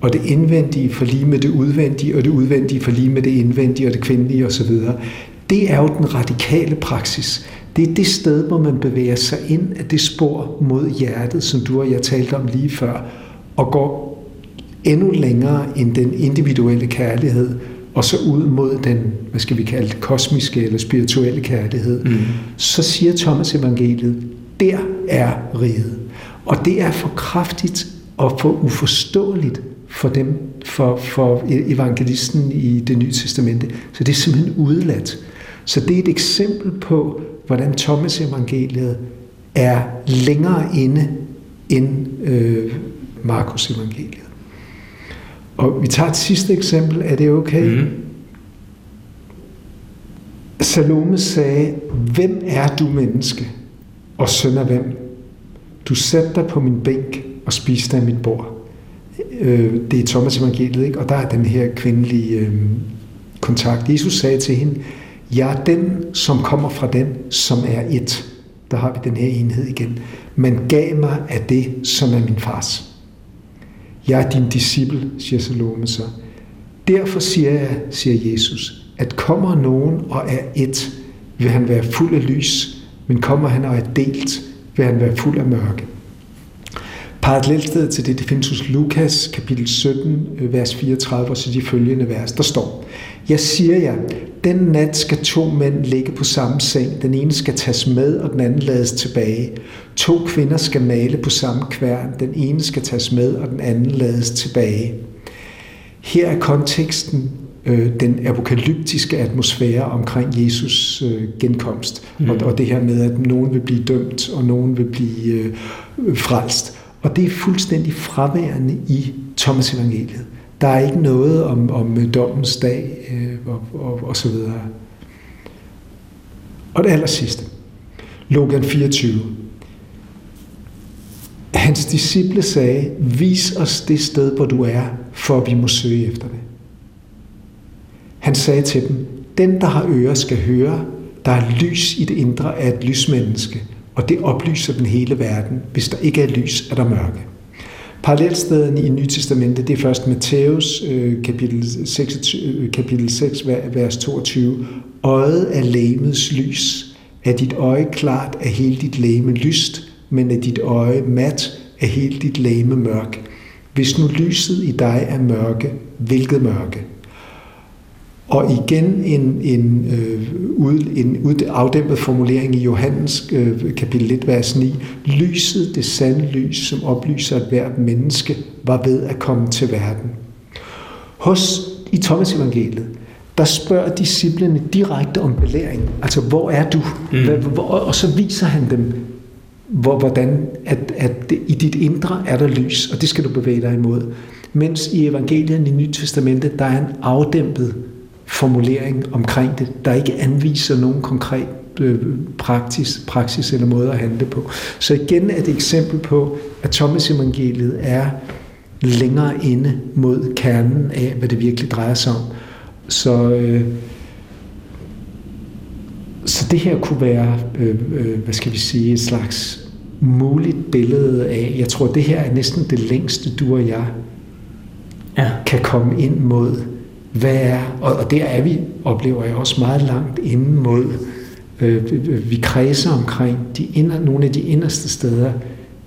og det indvendige for lige med det udvendige, og det udvendige for lige med det indvendige, og det kvindelige osv., det er jo den radikale praksis. Det er det sted, hvor man bevæger sig ind af det spor mod hjertet, som du og jeg talte om lige før, og går endnu længere end den individuelle kærlighed, og så ud mod den, hvad skal vi kalde det, kosmiske eller spirituelle kærlighed, mm. så siger Thomas evangeliet, der er riget. Og det er for kraftigt og for uforståeligt for dem, for, for evangelisten i det nye testamente. Så det er simpelthen udladt. Så det er et eksempel på, hvordan Thomas evangeliet er længere inde end øh, Markus evangeliet. Og vi tager et sidste eksempel. Er det okay? Mm. Salome sagde, hvem er du menneske? Og søn af hvem? Du satte dig på min bænk og spiste af mit bord. Øh, det er Thomas evangeliet, ikke? Og der er den her kvindelige øh, kontakt. Jesus sagde til hende, jeg er den, som kommer fra den, som er et. Der har vi den her enhed igen. Men gav mig af det, som er min fars. Jeg er din disciple, siger Salome så. Derfor siger jeg, siger Jesus, at kommer nogen og er et, vil han være fuld af lys, men kommer han og er delt, vil han være fuld af mørke. Parallelstedet til det, det findes hos Lukas, kapitel 17, øh, vers 34, og så de følgende vers. Der står, Jeg siger jer, den nat skal to mænd ligge på samme seng. Den ene skal tages med, og den anden lades tilbage. To kvinder skal male på samme kværn. Den ene skal tages med, og den anden lades tilbage. Her er konteksten øh, den apokalyptiske atmosfære omkring Jesus øh, genkomst. Mm. Og, og det her med, at nogen vil blive dømt, og nogen vil blive øh, frelst. Og det er fuldstændig fraværende i Thomas evangeliet. Der er ikke noget om, om dommens dag øh, og, og, og så videre. Og det aller sidste. Logan 24. Hans disciple sagde, vis os det sted, hvor du er, for vi må søge efter det. Han sagde til dem, den, der har ører, skal høre. Der er lys i det indre af et lysmenneske, og det oplyser den hele verden. Hvis der ikke er lys, er der mørke. Parallelstederne i Nye Testamente, det er først Matthæus øh, kapitel, 6, øh, kapitel 6, vers 22. Øjet er lægemets lys. Er dit øje klart, er hele dit læme lyst, men er dit øje mat, er hele dit læme mørk. Hvis nu lyset i dig er mørke, hvilket mørke? Og igen en, en, øh, ud, en ud, afdæmpet formulering i Johannes øh, kapitel 1, vers 9. Lyset, det sande lys, som oplyser at hvert menneske, var ved at komme til verden. Hos i Thomas evangeliet, der spørger disciplene direkte om belæring. Altså, hvor er du? Mm. Hvor, og så viser han dem, hvor, hvordan at, at i dit indre er der lys, og det skal du bevæge dig imod. Mens i evangeliet i Nyt Testamentet, der er en afdæmpet formulering omkring det, der ikke anviser nogen konkret øh, praksis, praksis eller måde at handle på. Så igen er det et eksempel på, at Thomas evangeliet er længere inde mod kernen af, hvad det virkelig drejer sig om. Så, øh, så det her kunne være, øh, øh, hvad skal vi sige, et slags muligt billede af, jeg tror, det her er næsten det længste, du og jeg ja. kan komme ind mod hvad er, og, og der er vi, oplever jeg også meget langt inden mod, øh, øh, øh, vi kredser omkring de inder, nogle af de inderste steder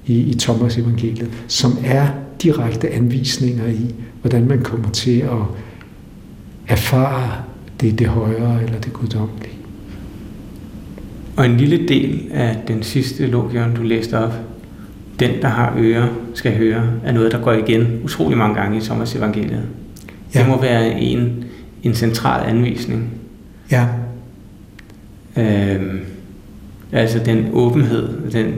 i, i Thomas evangeliet, som er direkte anvisninger i, hvordan man kommer til at erfare det, det højere eller det guddommelige. Og en lille del af den sidste logion, du læste op, den, der har ører, skal høre, er noget, der går igen utrolig mange gange i Thomas evangeliet. Ja. Det må være en, en central anvisning. Ja. Øhm, altså den åbenhed, den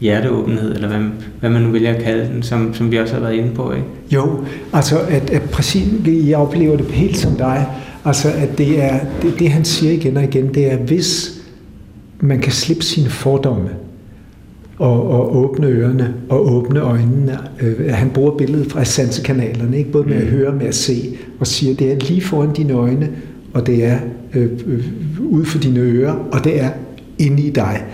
hjerteåbenhed, eller hvad, hvad man nu vælger at kalde den, som, som vi også har været inde på, ikke? Jo, altså at, at præcis, jeg oplever det helt som dig, altså at det er, det, det han siger igen og igen, det er, hvis man kan slippe sine fordomme, og, og åbne ørerne og åbne øjnene. Øh, han bruger billedet fra sansekanalerne, ikke? både med at mm. høre med at se, og siger, det er lige foran dine øjne, og det er øh, øh, ud for dine ører, og det er inde i dig.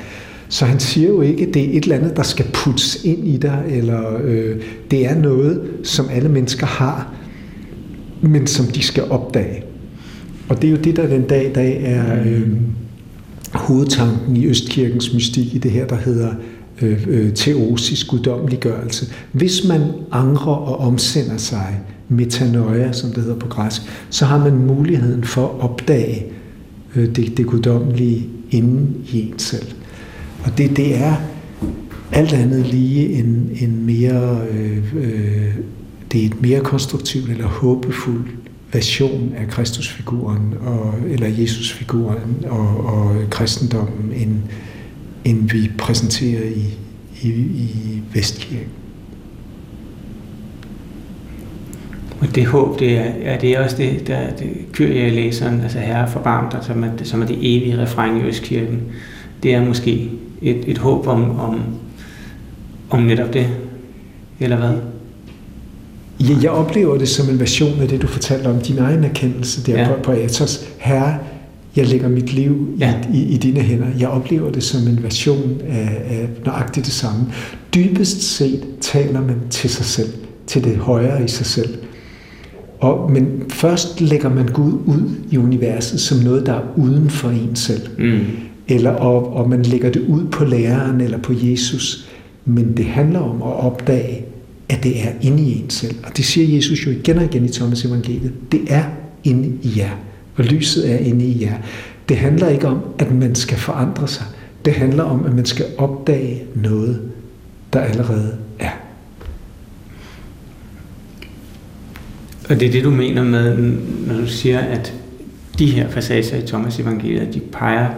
Så han siger jo ikke, at det er et eller andet, der skal puttes ind i dig, eller øh, det er noget, som alle mennesker har, men som de skal opdage. Og det er jo det, der den dag i dag er øh, hovedtanken i Østkirkens mystik i det her, der hedder øh, øh, teosis, guddommeliggørelse. Hvis man angrer og omsender sig, metanoia, som det hedder på græsk, så har man muligheden for at opdage øh, det, det guddommelige inden i en selv. Og det, det er alt andet lige en, en mere, øh, øh, det er et mere konstruktivt eller håbefuldt version af Kristusfiguren og, eller Jesusfiguren og, og kristendommen, end, end vi præsenterer i, i, i Vestkirken. Og det håb, det er, er det også det, der det kører i læseren, altså herre forbarm dig, som er, som er det evige refræng i Østkirken. Det er måske et, et håb om, om, om netop det, eller hvad? Ja, jeg oplever det som en version af det, du fortalte om din egen erkendelse der ja. på, på Atos. Herre, jeg lægger mit liv ja. i, i, i dine hænder. Jeg oplever det som en version af, af nøjagtigt det samme. Dybest set taler man til sig selv, til det højere i sig selv. Og, men først lægger man Gud ud i universet som noget, der er uden for en selv. Mm. Eller, og, og man lægger det ud på læreren eller på Jesus. Men det handler om at opdage, at det er inde i en selv. Og det siger Jesus jo igen og igen i Thomas evangeliet. Det er inde i jer. Og lyset er inde i jer. Det handler ikke om, at man skal forandre sig. Det handler om, at man skal opdage noget, der allerede er. Og det er det, du mener med, når du siger, at de her passager i Thomas evangeliet, de peger,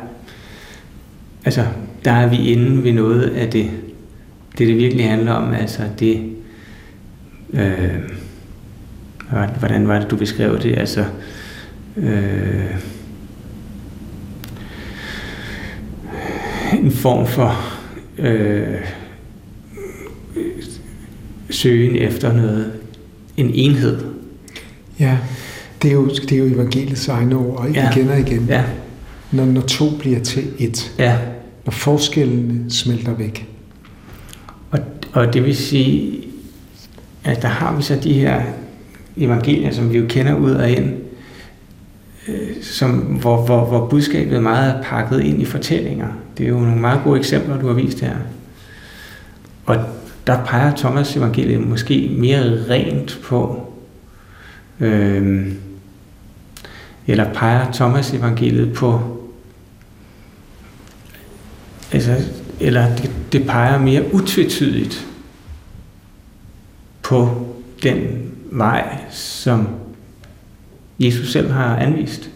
altså der er vi inde ved noget af det, det det virkelig handler om, altså det, øh, hvordan var det, du beskrev det, altså, øh, en form for øh, søgen efter noget, en enhed. Ja, det er jo, det er jo evangeliets egne ord, ikke? Ja. igen og igen. Ja. Når, når to bliver til et. Ja. Når forskellene smelter væk. Og, og det vil sige, at der har vi så de her evangelier, som vi jo kender ud og ind, øh, som, hvor, hvor, hvor budskabet er meget pakket ind i fortællinger. Det er jo nogle meget gode eksempler, du har vist her. Og der peger Thomas evangeliet måske mere rent på, øh, eller peger Thomas evangeliet på, altså, eller det, det peger mere utvetydigt på den vej, som Jesus selv har anvist.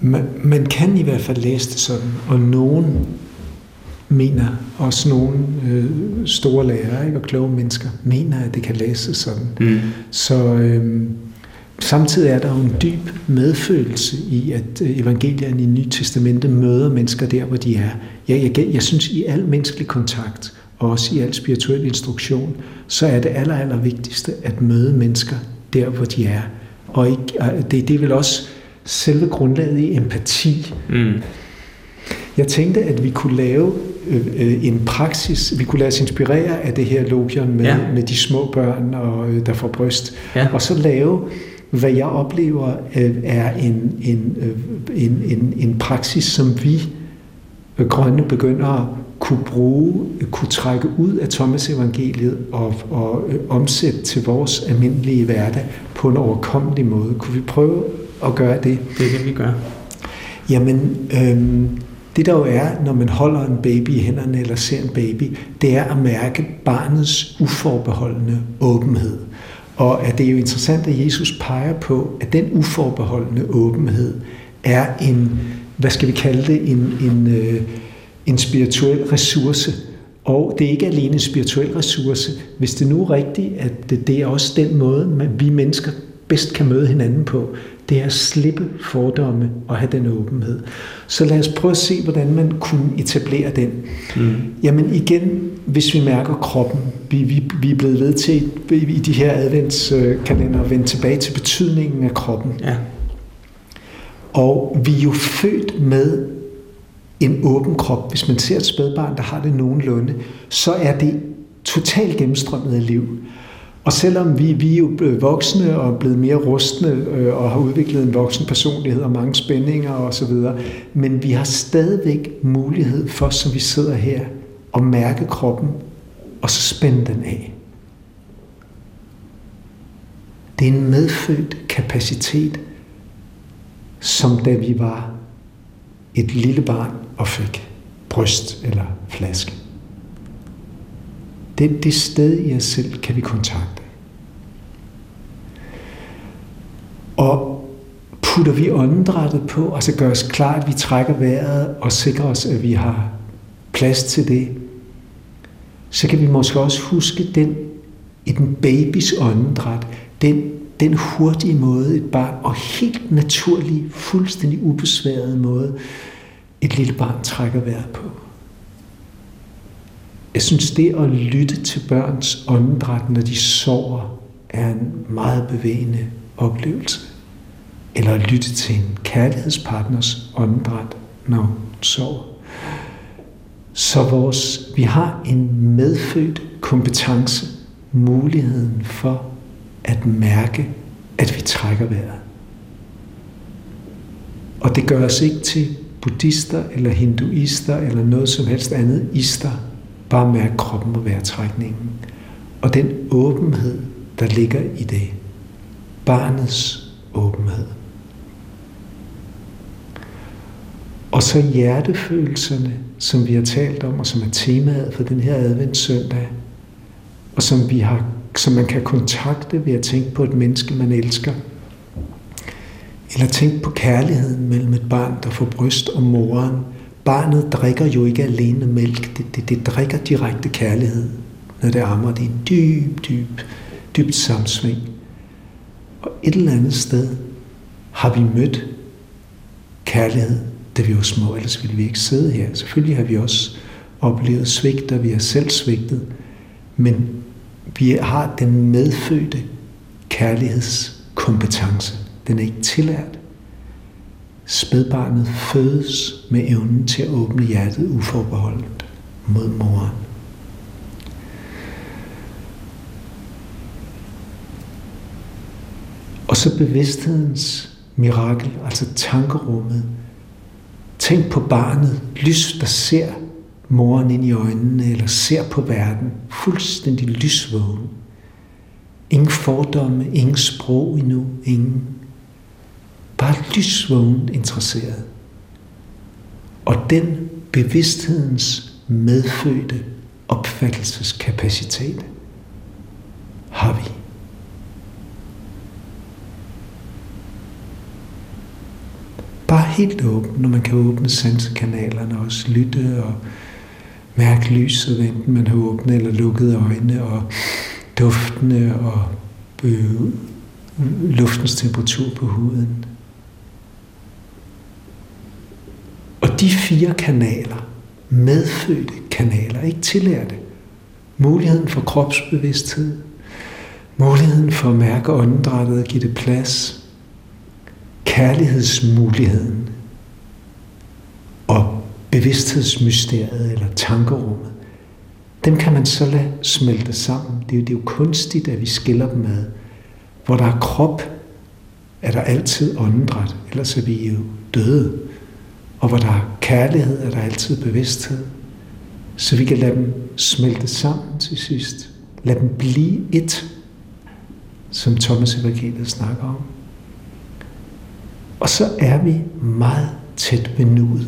Man, man kan i hvert fald læse det sådan, og nogen mener, også nogle øh, store lærere ikke, og kloge mennesker, mener, at det kan læses sådan. Mm. Så øh, samtidig er der jo en dyb medfølelse i, at øh, evangelierne i Nye Testamente møder mennesker der, hvor de er. Jeg, jeg, jeg synes, i al menneskelig kontakt, og også i al spirituel instruktion, så er det aller, aller vigtigste at møde mennesker der, hvor de er. Og ikke, det, det er vel også selve grundlaget i empati. Mm. Jeg tænkte, at vi kunne lave øh, øh, en praksis, vi kunne lade os inspirere af det her logion med, ja. med de små børn, og, øh, der får bryst, ja. og så lave, hvad jeg oplever øh, er en, en, øh, en, en, en praksis, som vi øh, grønne begynder kunne bruge, kunne trække ud af Thomas evangeliet og, og øh, omsætte til vores almindelige hverdag på en overkommelig måde. Kunne vi prøve at gøre det? Det er det, vi gør. Jamen, øhm, det der jo er, når man holder en baby i hænderne eller ser en baby, det er at mærke barnets uforbeholdende åbenhed. Og at det er jo interessant, at Jesus peger på, at den uforbeholdende åbenhed er en, hvad skal vi kalde det, en, en, øh, en spirituel ressource. Og det er ikke alene en spirituel ressource. Hvis det nu er rigtigt, at det, det er også den måde, vi mennesker bedst kan møde hinanden på, det er at slippe fordomme og have den åbenhed. Så lad os prøve at se, hvordan man kunne etablere den. Mm. Jamen igen, hvis vi mærker kroppen, vi, vi, vi er blevet ved til i de her adventskalender at vende tilbage til betydningen af kroppen. Ja. Og vi er jo født med en åben krop. Hvis man ser et spædbarn, der har det nogenlunde, så er det totalt gennemstrømmet af liv. Og selvom vi, vi er jo blevet voksne og blevet mere rustne øh, og har udviklet en voksen personlighed og mange spændinger osv., men vi har stadigvæk mulighed for, som vi sidder her, at mærke kroppen og så spænde den af. Det er en medfødt kapacitet, som da vi var et lille barn og fik bryst eller flaske. Det, det sted i os selv kan vi kontakte. Og putter vi åndedrættet på, altså gør os klar, at vi trækker vejret og sikrer os, at vi har plads til det, så kan vi måske også huske den i den babys åndedræt, den, den hurtige måde et barn, og helt naturlig, fuldstændig ubesværet måde, et lille barn trækker vejret på. Jeg synes, det at lytte til børns åndedræt, når de sover, er en meget bevægende oplevelse. Eller at lytte til en kærlighedspartners åndedræt, når hun sover. Så vores, vi har en medfødt kompetence, muligheden for at mærke, at vi trækker vejret. Og det gør os ikke til buddhister eller hinduister eller noget som helst andet ister. Bare mærke kroppen og vejrtrækningen. Og den åbenhed, der ligger i det. Barnets åbenhed. Og så hjertefølelserne, som vi har talt om, og som er temaet for den her adventssøndag, og som, vi har, som man kan kontakte ved at tænke på et menneske, man elsker. Eller tænk på kærligheden mellem et barn, der får bryst og moren. Barnet drikker jo ikke alene mælk, det, det, det drikker direkte kærlighed, når det ammer. Det er en dyb, dyb, dybt samsving. Og et eller andet sted har vi mødt kærlighed da vi var små, ellers ville vi ikke sidde her. Selvfølgelig har vi også oplevet svigt, og vi har selv svigtet, men vi har den medfødte kærlighedskompetence. Den er ikke tillært. Spædbarnet fødes med evnen til at åbne hjertet uforbeholdent mod moren. Og så bevidsthedens mirakel, altså tankerummet, Tænk på barnet, lys, der ser moren ind i øjnene, eller ser på verden, fuldstændig lysvågen. Ingen fordomme, ingen sprog endnu, ingen. Bare lysvågen interesseret. Og den bevidsthedens medfødte opfattelseskapacitet har vi. Bare helt åben, når man kan åbne sansekanalerne og også lytte og mærke lyset, enten man har åbne eller lukkede øjne, og duftene og øh, luftens temperatur på huden. De fire kanaler, medfødte kanaler, ikke tillærte, muligheden for kropsbevidsthed, muligheden for at mærke åndedrættet og give det plads, kærlighedsmuligheden og bevidsthedsmysteriet eller tankerummet, dem kan man så lade smelte sammen. Det er, jo, det er jo kunstigt, at vi skiller dem ad. Hvor der er krop, er der altid åndedræt, ellers er vi jo døde. Og hvor der er kærlighed, er der altid bevidsthed. Så vi kan lade dem smelte sammen til sidst. Lad dem blive et, som Thomas Evangeliet snakker om. Og så er vi meget tæt ved nuet,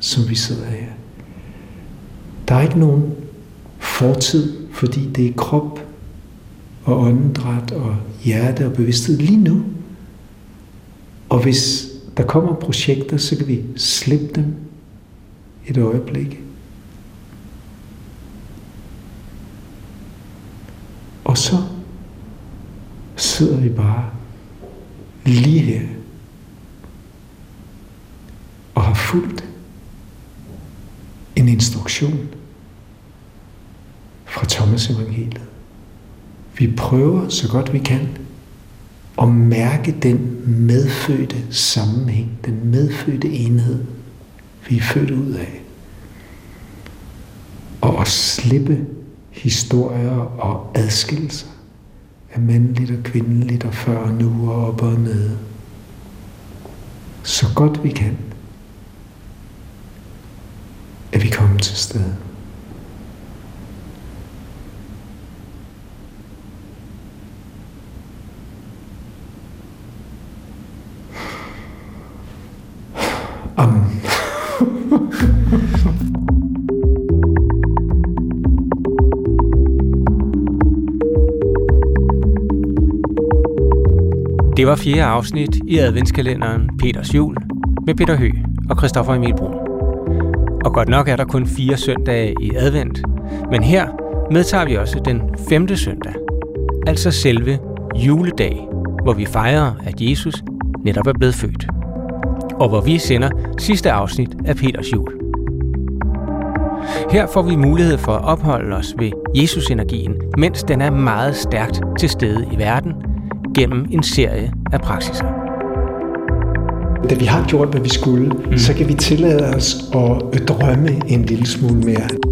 som vi sidder her. Der er ikke nogen fortid, fordi det er krop og åndedræt og hjerte og bevidsthed lige nu. Og hvis der kommer projekter, så kan vi slippe dem et øjeblik. Og så sidder vi bare lige her og har fulgt en instruktion fra Thomas evangeliet. Vi prøver så godt vi kan og mærke den medfødte sammenhæng, den medfødte enhed vi er født ud af. Og at slippe historier og adskillelser af mandligt og kvindeligt og før og nu og op og ned. Så godt vi kan. At vi kommer til stedet. Det var fjerde afsnit i adventskalenderen Peters Jul med Peter Hø og Christoffer Emil Brun. Og godt nok er der kun fire søndage i advent, men her medtager vi også den femte søndag, altså selve juledag, hvor vi fejrer, at Jesus netop er blevet født. Og hvor vi sender sidste afsnit af Peters Jul. Her får vi mulighed for at opholde os ved Jesus-energien, mens den er meget stærkt til stede i verden, gennem en serie af praksiser. Da vi har gjort, hvad vi skulle, mm. så kan vi tillade os at drømme en lille smule mere.